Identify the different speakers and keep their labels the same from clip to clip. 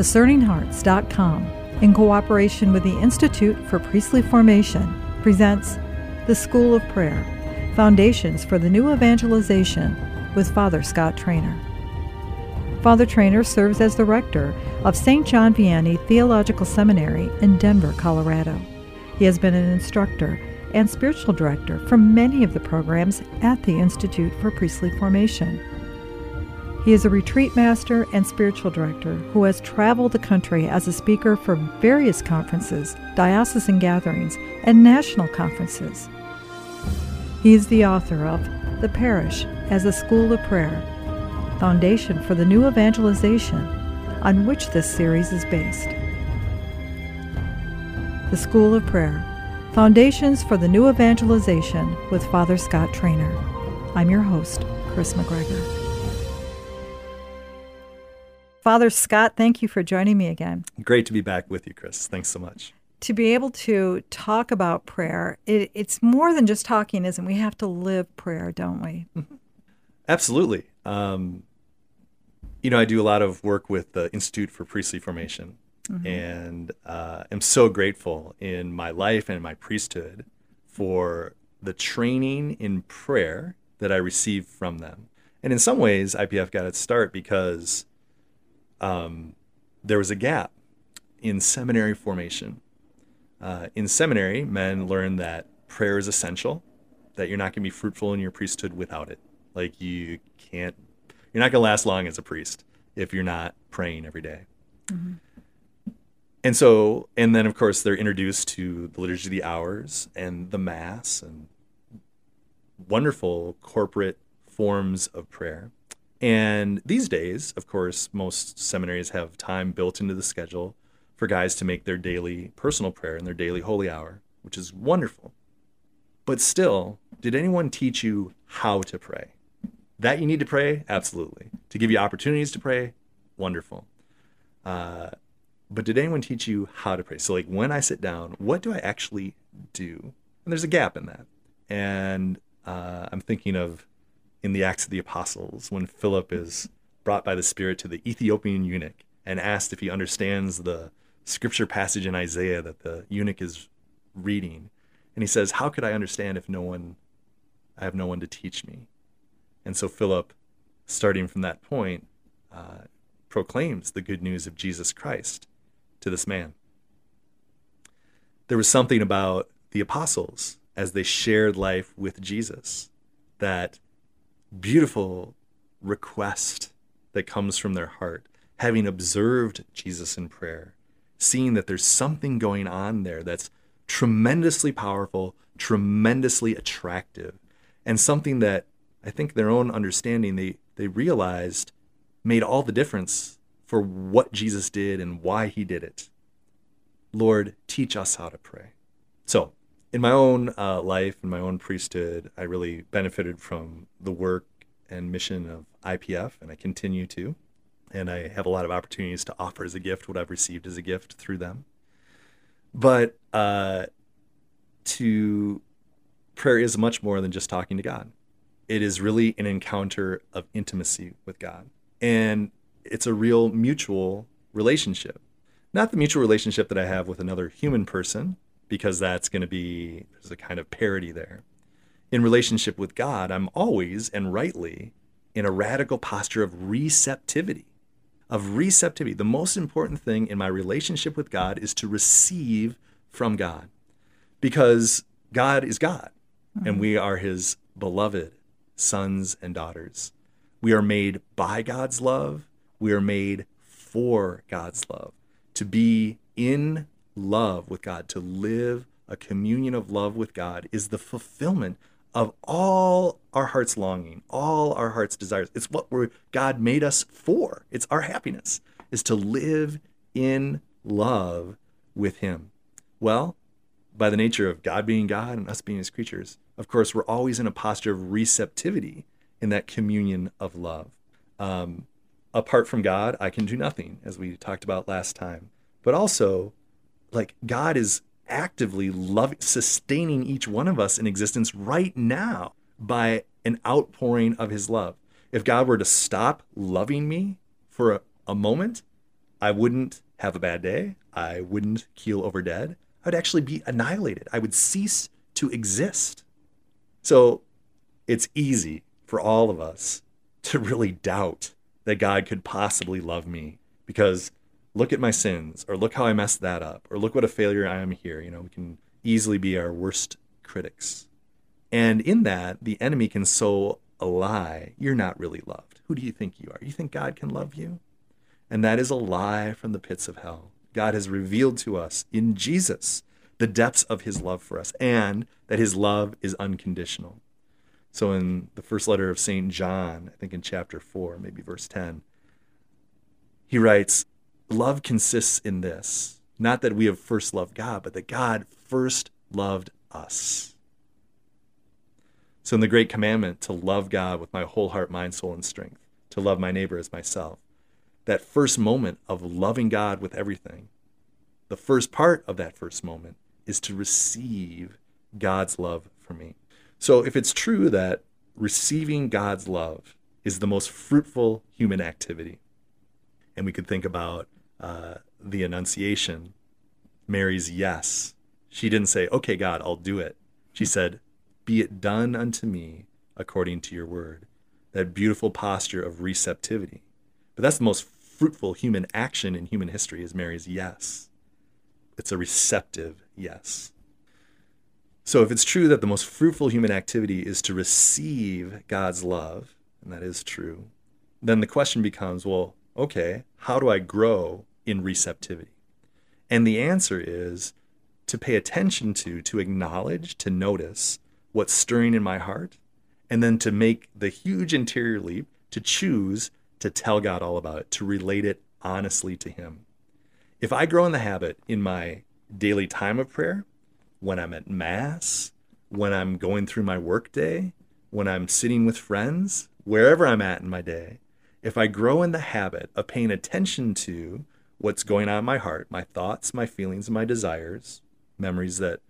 Speaker 1: DiscerningHearts.com, in cooperation with the Institute for Priestly Formation, presents The School of Prayer Foundations for the New Evangelization with Father Scott Traynor. Father Traynor serves as the rector of St. John Vianney Theological Seminary in Denver, Colorado. He has been an instructor and spiritual director for many of the programs at the Institute for Priestly Formation. He is a retreat master and spiritual director who has traveled the country as a speaker for various conferences, diocesan gatherings, and national conferences. He is the author of The Parish as a School of Prayer, Foundation for the New Evangelization, on which this series is based. The School of Prayer Foundations for the New Evangelization with Father Scott Traynor. I'm your host, Kris McGregor. Father Scott, thank you for joining me again.
Speaker 2: Great to be back with you, Kris. Thanks so much.
Speaker 1: To be able to talk about prayer, it, it's more than just talking, isn't it? We have to live prayer, don't we?
Speaker 2: Absolutely. Um, you know, I do a lot of work with the Institute for Priestly Formation, mm-hmm. and uh, am so grateful in my life and my priesthood for the training in prayer that I received from them. And in some ways, IPF got its start because um, there was a gap in seminary formation. Uh, in seminary, men learn that prayer is essential, that you're not going to be fruitful in your priesthood without it. Like you can't, you're not going to last long as a priest if you're not praying every day. Mm-hmm. And so, and then of course, they're introduced to the Liturgy of the Hours and the Mass and wonderful corporate forms of prayer. And these days, of course, most seminaries have time built into the schedule for guys to make their daily personal prayer and their daily holy hour, which is wonderful. But still, did anyone teach you how to pray? That you need to pray? Absolutely. To give you opportunities to pray? Wonderful. Uh, but did anyone teach you how to pray? So, like, when I sit down, what do I actually do? And there's a gap in that. And uh, I'm thinking of in the Acts of the Apostles when Philip is brought by the Spirit to the Ethiopian eunuch and asked if he understands the scripture passage in Isaiah that the eunuch is reading. And he says, How could I understand if no one, I have no one to teach me? And so Philip, starting from that point, uh, proclaims the good news of Jesus Christ to this man. There was something about the apostles as they shared life with Jesus that beautiful request that comes from their heart, having observed Jesus in prayer, seeing that there's something going on there that's tremendously powerful, tremendously attractive, and something that I think their own understanding they they realized made all the difference for what Jesus did and why he did it. Lord, teach us how to pray. So, in my own uh, life, in my own priesthood, I really benefited from the work and mission of IPF, and I continue to. And I have a lot of opportunities to offer as a gift what I've received as a gift through them. But uh, to prayer is much more than just talking to God. It is really an encounter of intimacy with God. And it's a real mutual relationship. Not the mutual relationship that I have with another human person, because that's going to be, there's a kind of parity there. In relationship with God, I'm always and rightly in a radical posture of receptivity. Of receptivity. The most important thing in my relationship with God is to receive from God because God is God mm-hmm. and we are his beloved sons and daughters. We are made by God's love, we are made for God's love. To be in love with God, to live a communion of love with God, is the fulfillment of all our heart's longing, all our heart's desires. It's what God made us for. It's our happiness, is to live in love with Him. Well, by the nature of God being God and us being His creatures, of course, we're always in a posture of receptivity in that communion of love. Um, apart from God, I can do nothing, as we talked about last time. But also, like God is actively loving, sustaining each one of us in existence right now by an outpouring of His love. If God were to stop loving me for a, a moment, I wouldn't have a bad day. I wouldn't keel over dead. I would actually be annihilated. I would cease to exist. So it's easy for all of us to really doubt that God could possibly love me because look at my sins or look how I messed that up or look what a failure I am here. You know, we can easily be our worst critics. And in that, the enemy can sow a lie. You're not really loved. Who do you think you are? You think God can love you? And that is a lie from the pits of hell. God has revealed to us in Jesus the depths of his love for us and that his love is unconditional. So in the first letter of St. John, I think in chapter 4, maybe verse 10, he writes, Love consists in this, not that we have first loved God, but that God first loved us. So in the great commandment to love God with my whole heart, mind, soul, and strength, to love my neighbor as myself, that first moment of loving God with everything, the first part of that first moment is to receive God's love for me. So if it's true that receiving God's love is the most fruitful human activity, and we could think about uh, the Annunciation, Mary's yes. She didn't say, Okay, God, I'll do it. She said, Be it done unto me according to your word. That beautiful posture of receptivity. But that's the most fruitful human action in human history is Mary's yes. It's a receptive yes. So, if it's true that the most fruitful human activity is to receive God's love, and that is true, then the question becomes well, okay, how do I grow in receptivity? And the answer is to pay attention to, to acknowledge, to notice what's stirring in my heart, and then to make the huge interior leap to choose to tell God all about it, to relate it honestly to Him. If I grow in the habit in my daily time of prayer when I'm at Mass, when I'm going through my workday, when I'm sitting with friends, wherever I'm at in my day, if I grow in the habit of paying attention to what's going on in my heart, my thoughts, my feelings, my desires, memories that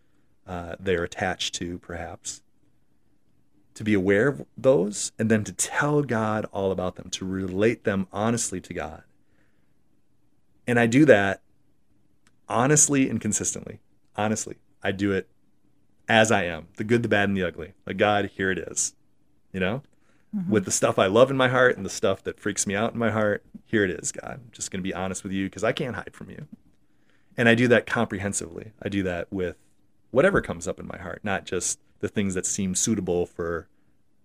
Speaker 2: uh, they're attached to, perhaps, to be aware of those and then to tell God all about them, to relate them honestly to God. And I do that honestly and consistently. Honestly. I do it as I am, the good, the bad, and the ugly. Like, God, here it is. You know? Mm-hmm. With the stuff I love in my heart and the stuff that freaks me out in my heart, here it is, God. I'm just going to be honest with you because I can't hide from you. And I do that comprehensively. I do that with whatever comes up in my heart, not just the things that seem suitable for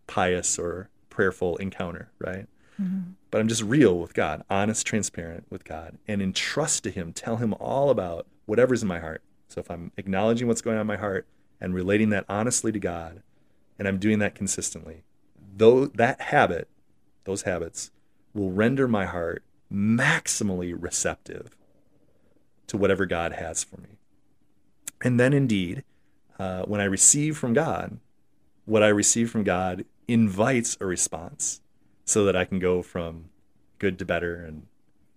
Speaker 2: pious or prayerful encounter, right? Mm-hmm. But I'm just real with God, honest, transparent with God, and entrust to Him, tell Him all about whatever's in my heart. So if I'm acknowledging what's going on in my heart and relating that honestly to God, and I'm doing that consistently, though that habit, those habits, will render my heart maximally receptive to whatever God has for me. And then indeed, uh, when I receive from God, what I receive from God invites a response so that I can go from good to better and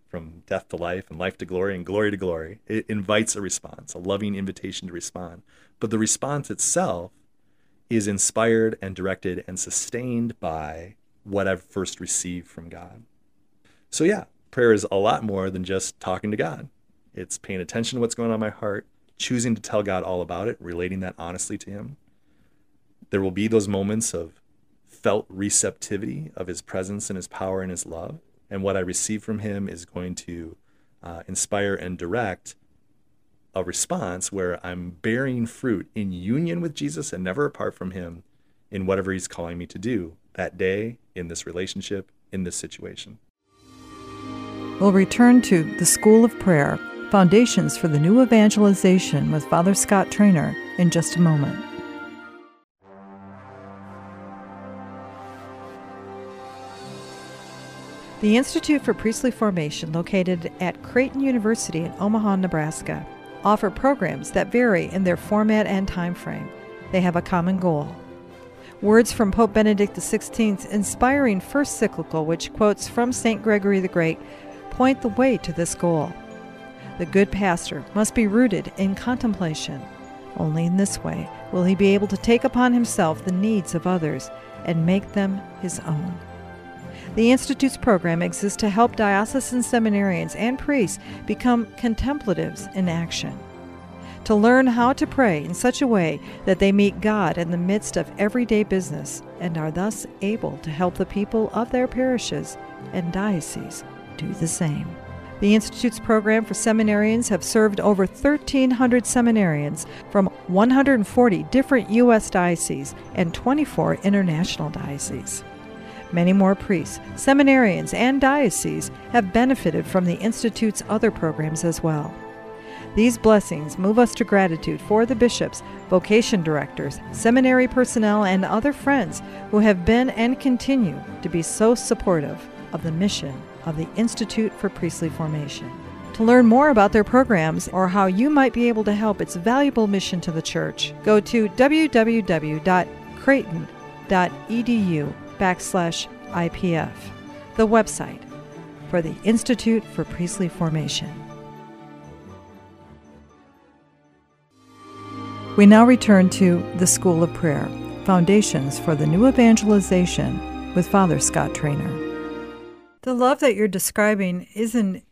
Speaker 2: from death to life and life to glory and glory to glory. It invites a response, a loving invitation to respond. But the response itself is inspired and directed and sustained by what I've first received from God. So, yeah, prayer is a lot more than just talking to God. It's paying attention to what's going on in my heart, choosing to tell God all about it, relating that honestly to Him. There will be those moments of felt receptivity of His presence and His power and His love and what I receive from him is going to uh, inspire and direct a response where I'm bearing fruit in union with Jesus and never apart from him in whatever he's calling me to do that day, in this relationship, in this situation.
Speaker 1: We'll return to the School of Prayer Foundations for the New Evangelization with Father Scott Traynor in just a moment. The Institute for Priestly Formation, located at Creighton University in Omaha, Nebraska, offer programs that vary in their format and time frame. They have a common goal. Words from Pope Benedict XVI's inspiring first cyclical, which quotes from St. Gregory the Great, point the way to this goal. The good pastor must be rooted in contemplation. Only in this way will he be able to take upon himself the needs of others and make them his own. The Institute's program exists to help diocesan seminarians and priests become contemplatives in action. To learn how to pray in such a way that they meet God in the midst of everyday business and are thus able to help the people of their parishes and dioceses do the same. The Institute's program for seminarians have served over 1,300 seminarians from 140 different U.S. dioceses and 24 international dioceses. Many more priests, seminarians, and dioceses have benefited from the Institute's other programs as well. These blessings move us to gratitude for the bishops, vocation directors, seminary personnel, and other friends who have been and continue to be so supportive of the mission of the Institute for Priestly Formation. To learn more about their programs or how you might be able to help its valuable mission to the Church, go to www.creighton.edu backslash IPF, the website for the Institute for Priestly Formation. We now return to the School of Prayer Foundations for the New Evangelization with Father Scott Traynor. The love that you're describing isn't,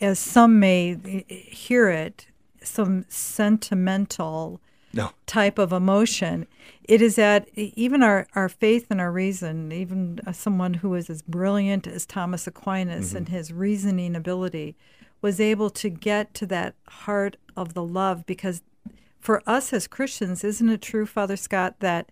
Speaker 1: as some may hear it, some sentimental
Speaker 2: No.
Speaker 1: type of emotion. It is that even our, our faith and our reason, even uh, someone who is as brilliant as Thomas Aquinas and mm-hmm. his reasoning ability, was able to get to that heart of the love because for us as Christians, isn't it true, Father Scott, that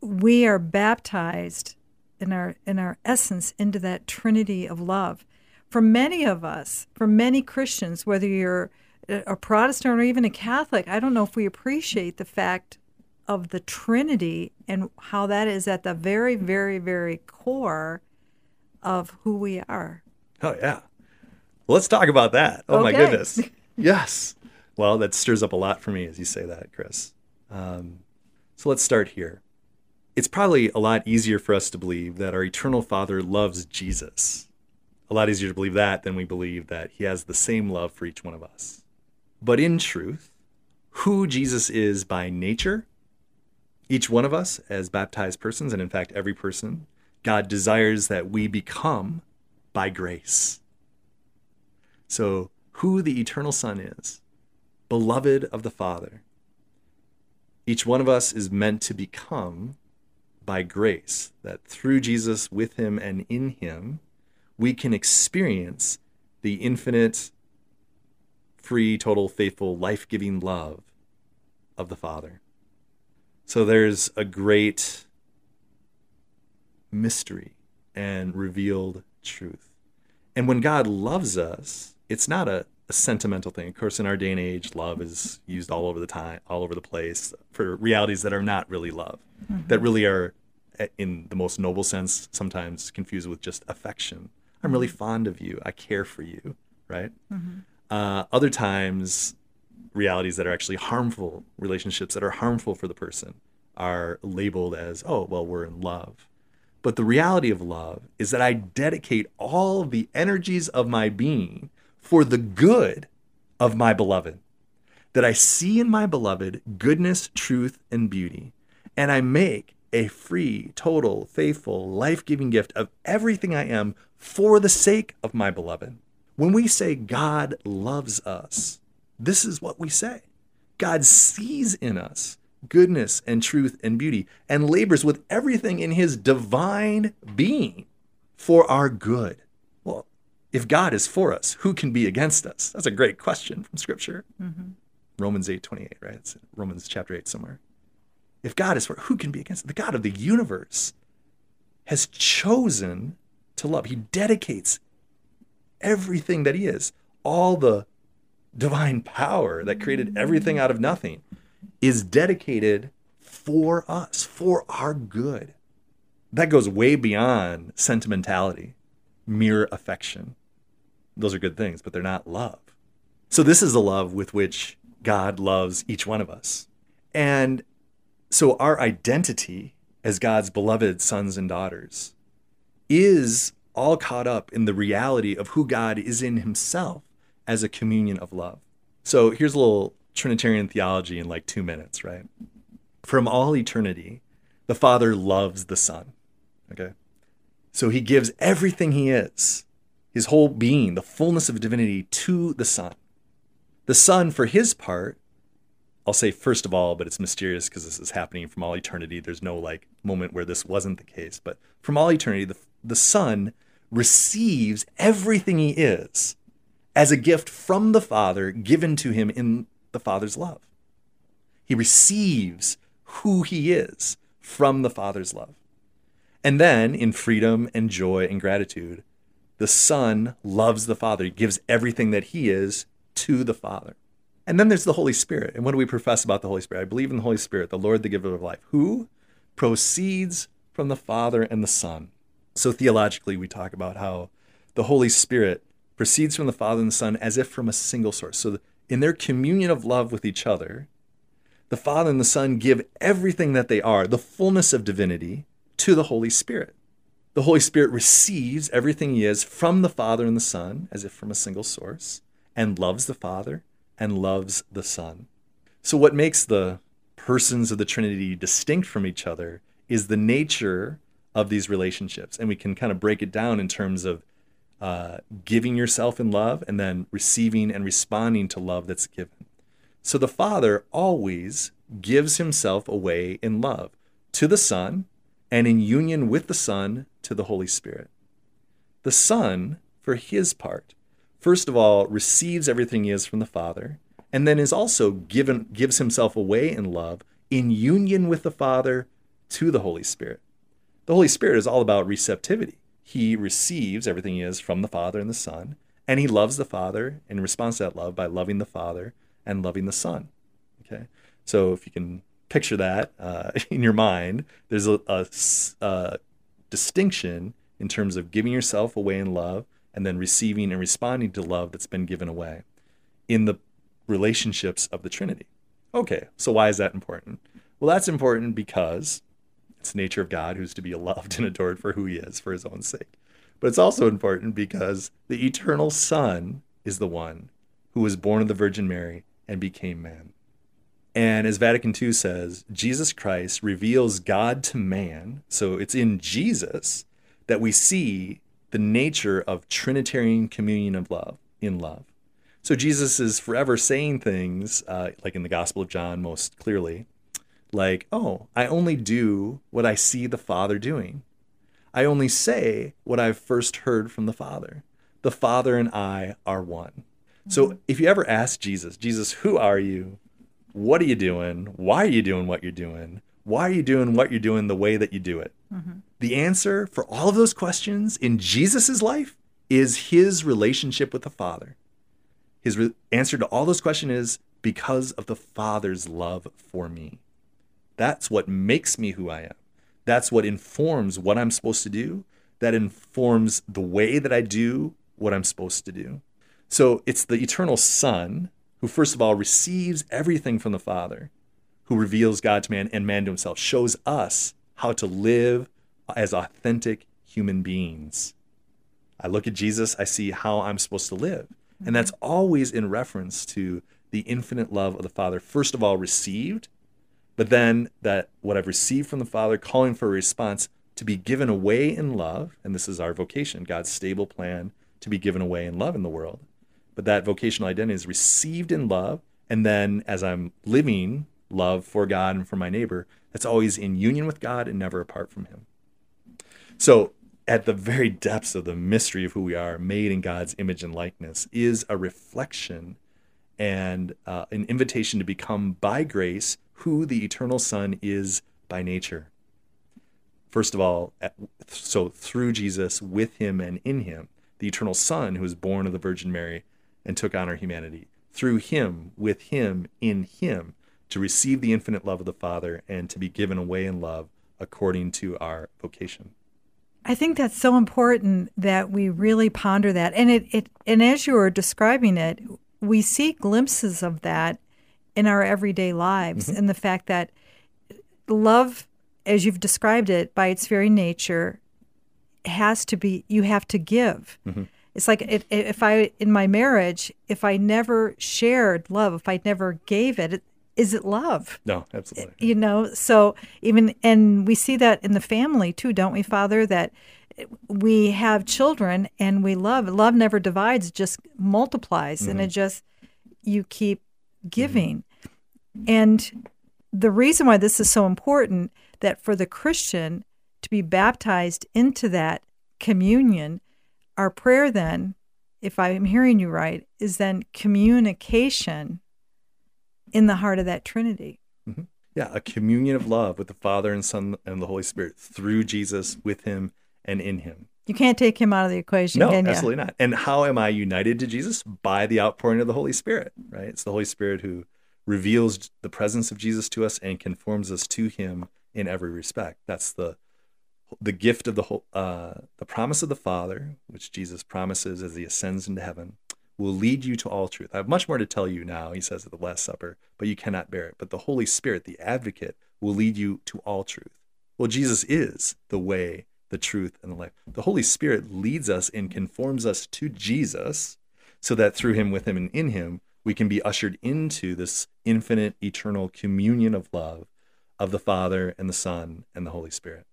Speaker 1: we are baptized in our in our essence into that trinity of love? For many of us, for many Christians, whether you're a Protestant or even a Catholic, I don't know if we appreciate the fact of the Trinity and how that is at the very, very, very core of who we are.
Speaker 2: Oh yeah. Well, let's talk about that. Oh my goodness. yes. Well, that stirs up a lot for me as you say that, Kris. Um, so let's start here. It's probably a lot easier for us to believe that our eternal Father loves Jesus. A lot easier to believe that than we believe that he has the same love for each one of us. But in truth, who Jesus is by nature, each one of us as baptized persons, and in fact, every person, God desires that we become by grace. So, who the eternal Son is, beloved of the Father, each one of us is meant to become by grace, that through Jesus, with Him, and in Him, we can experience the infinite, free, total, faithful, life giving love of the Father. So, there's a great mystery and revealed truth. And when God loves us, it's not a, a sentimental thing. Of course, in our day and age, love is used all over the time, all over the place for realities that are not really love, mm-hmm. that really are, eh, in the most noble sense, sometimes confused with just affection. I'm really mm-hmm. fond of you. I care for you, right? Mm-hmm. Uh, other times, realities that are actually harmful, relationships that are harmful for the person, are labeled as, oh, well, we're in love. But the reality of love is that I dedicate all the energies of my being for the good of my beloved. That I see in my beloved goodness, truth, and beauty, and I make a free, total, faithful, life giving gift of everything I am for the sake of my beloved. When we say God loves us, this is what we say God sees in us goodness and truth and beauty and labors with everything in his divine being for our good. Well, if God is for us, who can be against us? That's a great question from Scripture. Mm-hmm. Romans eight twenty eight, right? It's in Romans chapter 8 somewhere. If God is for who can be against? The God of the universe has chosen to love. He dedicates everything that he is, all the divine power that created everything out of nothing, is dedicated for us, for our good. That goes way beyond sentimentality, mere affection. Those are good things, but they're not love. So, this is the love with which God loves each one of us. And so, our identity as God's beloved sons and daughters is all caught up in the reality of who God is in himself as a communion of love. So here's a little Trinitarian theology in like two minutes, right? From all eternity, the Father loves the Son. Okay. So he gives everything he is, his whole being, the fullness of divinity to the Son. The Son, for his part, I'll say first of all, but it's mysterious because this is happening from all eternity. There's no like moment where this wasn't the case, but from all eternity, the, the Son receives everything he is as a gift from the Father given to him in the Father's love. He receives who he is from the Father's love. And then, in freedom and joy and gratitude, the Son loves the Father, he gives everything that he is to the Father. And then there's the Holy Spirit. And what do we profess about the Holy Spirit? I believe in the Holy Spirit, the Lord, the giver of life, who proceeds from the Father and the Son. So theologically, we talk about how the Holy Spirit proceeds from the Father and the Son as if from a single source. So in their communion of love with each other, the Father and the Son give everything that they are, the fullness of divinity, to the Holy Spirit. The Holy Spirit receives everything He is from the Father and the Son, as if from a single source, and loves the Father and loves the Son. So, what makes the persons of the Trinity distinct from each other is the nature of these relationships. And we can kind of break it down in terms of uh, giving yourself in love and then receiving and responding to love that's given. So, the Father always gives himself away in love to the Son and in union with the Son to the Holy Spirit. The Son, for his part, first of all, receives everything he is from the Father, and then is also given gives himself away in love in union with the Father to the Holy Spirit. The Holy Spirit is all about receptivity. He receives everything he is from the Father and the Son, and he loves the Father in response to that love by loving the Father and loving the Son. Okay, so if you can picture that uh, in your mind, there's a, a, a distinction in terms of giving yourself away in love and then receiving and responding to love that's been given away in the relationships of the Trinity. Okay, so why is that important? Well, that's important because it's the nature of God who's to be loved and adored for who he is for his own sake. But it's also important because the eternal Son is the one who was born of the Virgin Mary and became man. And as Vatican II says, Jesus Christ reveals God to man. So it's in Jesus that we see the nature of Trinitarian communion of love, in love. So Jesus is forever saying things, uh, like in the Gospel of John, most clearly, like, oh, I only do what I see the Father doing. I only say what I've first heard from the Father. The Father and I are one. Mm-hmm. So if you ever ask Jesus, Jesus, who are you? What are you doing? Why are you doing what you're doing? Why are you doing what you're doing the way that you do it? Mm-hmm. The answer for all of those questions in Jesus' life is his relationship with the Father. His re- answer to all those questions is because of the Father's love for me. That's what makes me who I am. That's what informs what I'm supposed to do. That informs the way that I do what I'm supposed to do. So it's the eternal Son who, first of all, receives everything from the Father, who reveals God to man and man to himself, shows us how to live as authentic human beings. I look at Jesus, I see how I'm supposed to live. And mm-hmm. that's always in reference to the infinite love of the Father, first of all, received, but then that what I've received from the Father, calling for a response to be given away in love. And this is our vocation, God's stable plan to be given away in love in the world. But that vocational identity is received in love. And then as I'm living love for God and for my neighbor, that's always in union with God and never apart from Him. So, at the very depths of the mystery of who we are, made in God's image and likeness, is a reflection and uh, an invitation to become by grace who the eternal Son is by nature. First of all, so through Jesus, with him and in him, the eternal Son who was born of the Virgin Mary and took on our humanity. Through him, with him, in him, to receive the infinite love of the Father and to be given away in love according to our vocation.
Speaker 1: I think that's so important that we really ponder that. And it, it and as you were describing it, we see glimpses of that in our everyday lives mm-hmm. and the fact that love as you've described it by its very nature has to be you have to give. Mm-hmm. It's like it, if I in my marriage, if I never shared love, if I never gave it, it is it love?
Speaker 2: No, absolutely.
Speaker 1: You know, so even and we see that in the family too, don't we, Father? That we have children and we love. Love never divides, just multiplies, mm-hmm. and it just you keep giving. And the reason why this is so important that for the Christian to be baptized into that communion, our prayer then, if I'm hearing you right, is then communication in the heart of that Trinity.
Speaker 2: Mm-hmm. Yeah, a communion of love with the Father and Son and the Holy Spirit through Jesus, with Him, and in Him.
Speaker 1: You can't take Him out of the equation,
Speaker 2: no, absolutely not. And how am I united to Jesus? By the outpouring of the Holy Spirit, right? It's the Holy Spirit who reveals the presence of Jesus to us and conforms us to Him in every respect. That's the the gift of the whole, uh, the promise of the Father, which Jesus promises as He ascends into heaven, will lead you to all truth. I have much more to tell you now, he says at the Last Supper, but you cannot bear it. But the Holy Spirit, the advocate, will lead you to all truth. Well, Jesus is the way, the truth, and the life. The Holy Spirit leads us and conforms us to Jesus so that through him, with him, and in him, we can be ushered into this infinite, eternal communion of love of the Father and the Son and the Holy Spirit.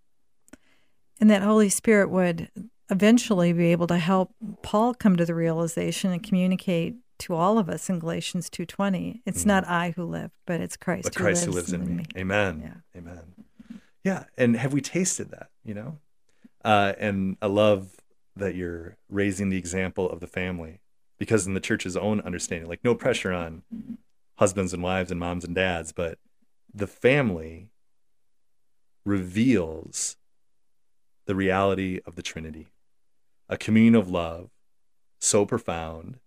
Speaker 1: And that Holy Spirit would eventually be able to help Paul come to the realization and communicate to all of us in Galatians 2:20. It's mm not I who live, but it's Christ,
Speaker 2: but Christ who lives, who lives in, me. me. Amen. Yeah. Amen. Yeah, and have we tasted that, you know? Uh, and I love that you're raising the example of the family because in the church's own understanding, like no pressure on husbands and wives and moms and dads, but the family reveals the reality of the Trinity a communion of love so profound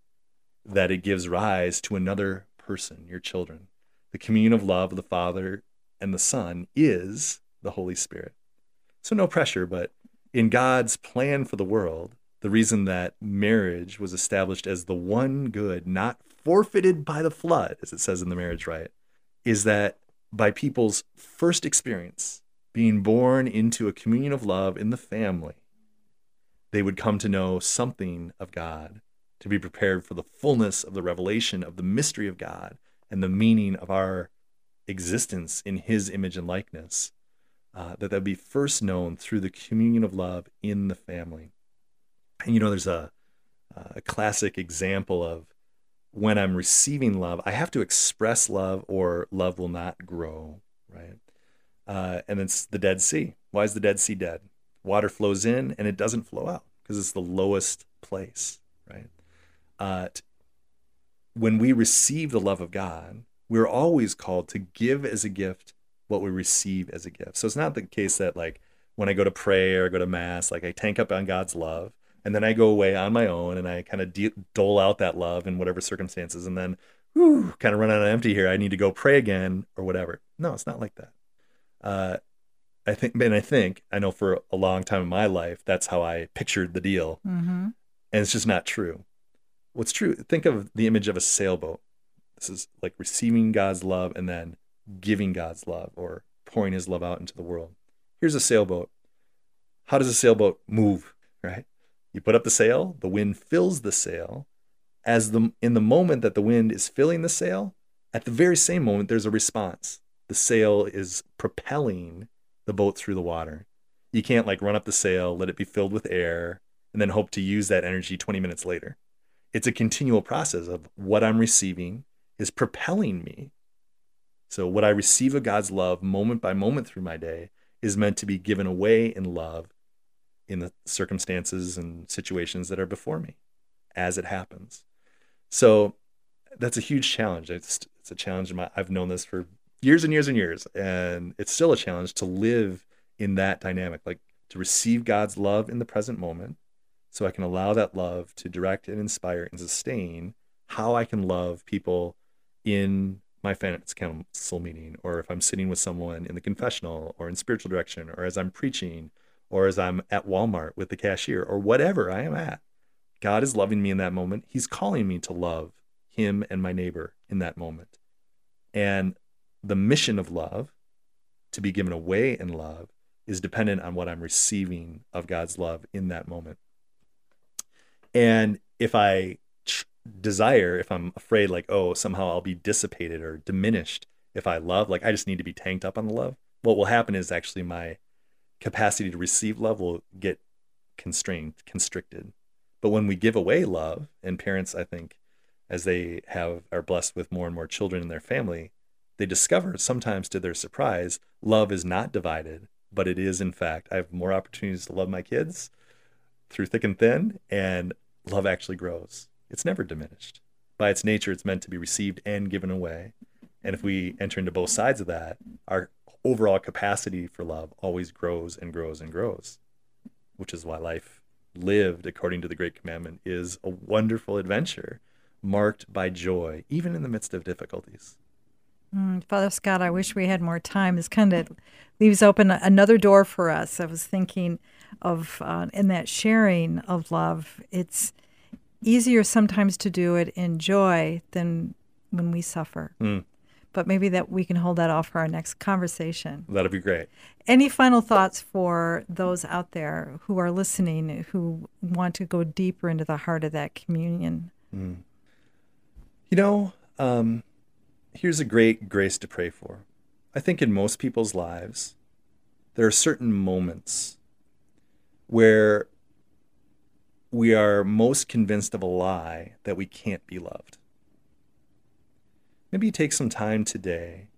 Speaker 2: that it gives rise to another person, your children. The communion of love of the Father and the Son is the Holy Spirit. So, no pressure, but in God's plan for the world, the reason that marriage was established as the one good, not forfeited by the flood, as it says in the marriage rite, is that by people's first experience being born into a communion of love in the family, they would come to know something of God, to be prepared for the fullness of the revelation of the mystery of God and the meaning of our existence in His image and likeness, uh, that that would be first known through the communion of love in the family. And you know, there's a, a classic example of when I'm receiving love, I have to express love or love will not grow, right? Uh, and it's the Dead Sea. Why is the Dead Sea dead? water flows in and it doesn't flow out because it's the lowest place, right? Uh, when we receive the love of God, we're always called to give as a gift what we receive as a gift. So it's not the case that like when I go to pray or go to mass, like I tank up on God's love and then I go away on my own and I kind of de- dole out that love in whatever circumstances and then whew, kind of run out of empty here. I need to go pray again or whatever. No, it's not like that. Uh, I think, and I think, I know for a long time in my life, that's how I pictured the deal. Mm-hmm. And it's just not true. What's true, think of the image of a sailboat. This is like receiving God's love and then giving God's love or pouring his love out into the world. Here's a sailboat. How does a sailboat move, right? You put up the sail, the wind fills the sail. As the in the moment that the wind is filling the sail, at the very same moment there's a response. The sail is propelling the boat through the water. You can't like run up the sail, let it be filled with air, and then hope to use that energy 20 minutes later. It's a continual process of what I'm receiving is propelling me. So, what I receive of God's love moment by moment through my day is meant to be given away in love in the circumstances and situations that are before me as it happens. So, that's a huge challenge. It's, it's a challenge. My, I've known this for years and years and years. And it's still a challenge to live in that dynamic, like to receive God's love in the present moment so I can allow that love to direct and inspire and sustain how I can love people in my finance council meeting, or if I'm sitting with someone in the confessional, or in spiritual direction, or as I'm preaching, or as I'm at Walmart with the cashier, or whatever I am at. God is loving me in that moment. He's calling me to love him and my neighbor in that moment. And the mission of love to be given away in love is dependent on what I'm receiving of God's love in that moment. And if I desire, if I'm afraid, like, oh, somehow I'll be dissipated or diminished if I love, like, I just need to be tanked up on the love, what will happen is actually my capacity to receive love will get constrained, constricted. But when we give away love, and parents, I think, as they have are blessed with more and more children in their family, they discover sometimes to their surprise, love is not divided, but it is in fact. I have more opportunities to love my kids through thick and thin, and love actually grows. It's never diminished. By its nature, it's meant to be received and given away. And if we enter into both sides of that, our overall capacity for love always grows and grows and grows, which is why life lived according to the great commandment is a wonderful adventure marked by joy, even in the midst of difficulties.
Speaker 1: Mm, Father Scott, I wish we had more time. This kind of leaves open another door for us. I was thinking of uh, in that sharing of love, it's easier sometimes to do it in joy than when we suffer.
Speaker 2: Mm.
Speaker 1: But maybe that we can hold that off for our next conversation.
Speaker 2: That'd be great.
Speaker 1: Any final thoughts for those out there who are listening who want to go deeper into the heart of that communion?
Speaker 2: Mm. You know, um, here's a great grace to pray for. I think in most people's lives, there are certain moments where we are most convinced of a lie that we can't be loved. Maybe you take some time today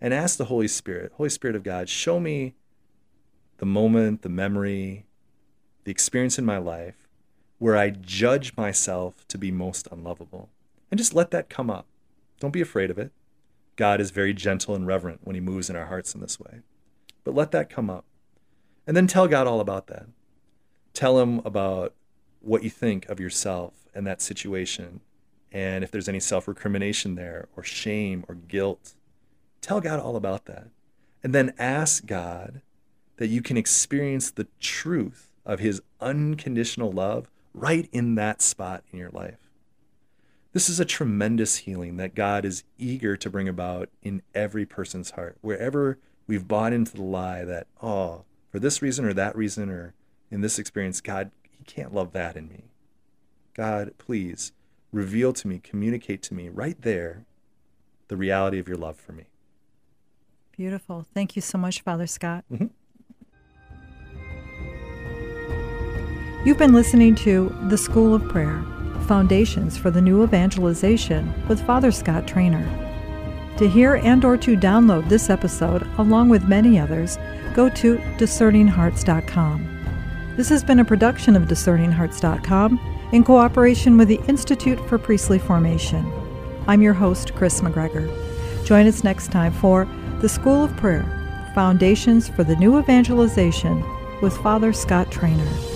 Speaker 2: and ask the Holy Spirit, Holy Spirit of God, show me the moment, the memory, the experience in my life where I judge myself to be most unlovable. And just let that come up. Don't be afraid of it. God is very gentle and reverent when he moves in our hearts in this way. But let that come up. And then tell God all about that. Tell him about what you think of yourself and that situation. And if there's any self recrimination there, or shame, or guilt, tell God all about that. And then ask God that you can experience the truth of his unconditional love right in that spot in your life. This is a tremendous healing that God is eager to bring about in every person's heart. Wherever we've bought into the lie that, oh, for this reason or that reason, or in this experience, God, He can't love that in me. God, please reveal to me, communicate to me right there the reality of your love for me.
Speaker 1: Beautiful. Thank you so much, Father Scott.
Speaker 2: Mm-hmm.
Speaker 1: You've been listening to The School of Prayer Foundations for the New Evangelization with Father Scott Traynor. To hear and or to download this episode along with many others, go to discerninghearts.com. This has been a production of discerninghearts.com in cooperation with the Institute for Priestly Formation. I'm your host, Kris McGregor. Join us next time for The School of Prayer Foundations for the New Evangelization with Father Scott Traynor.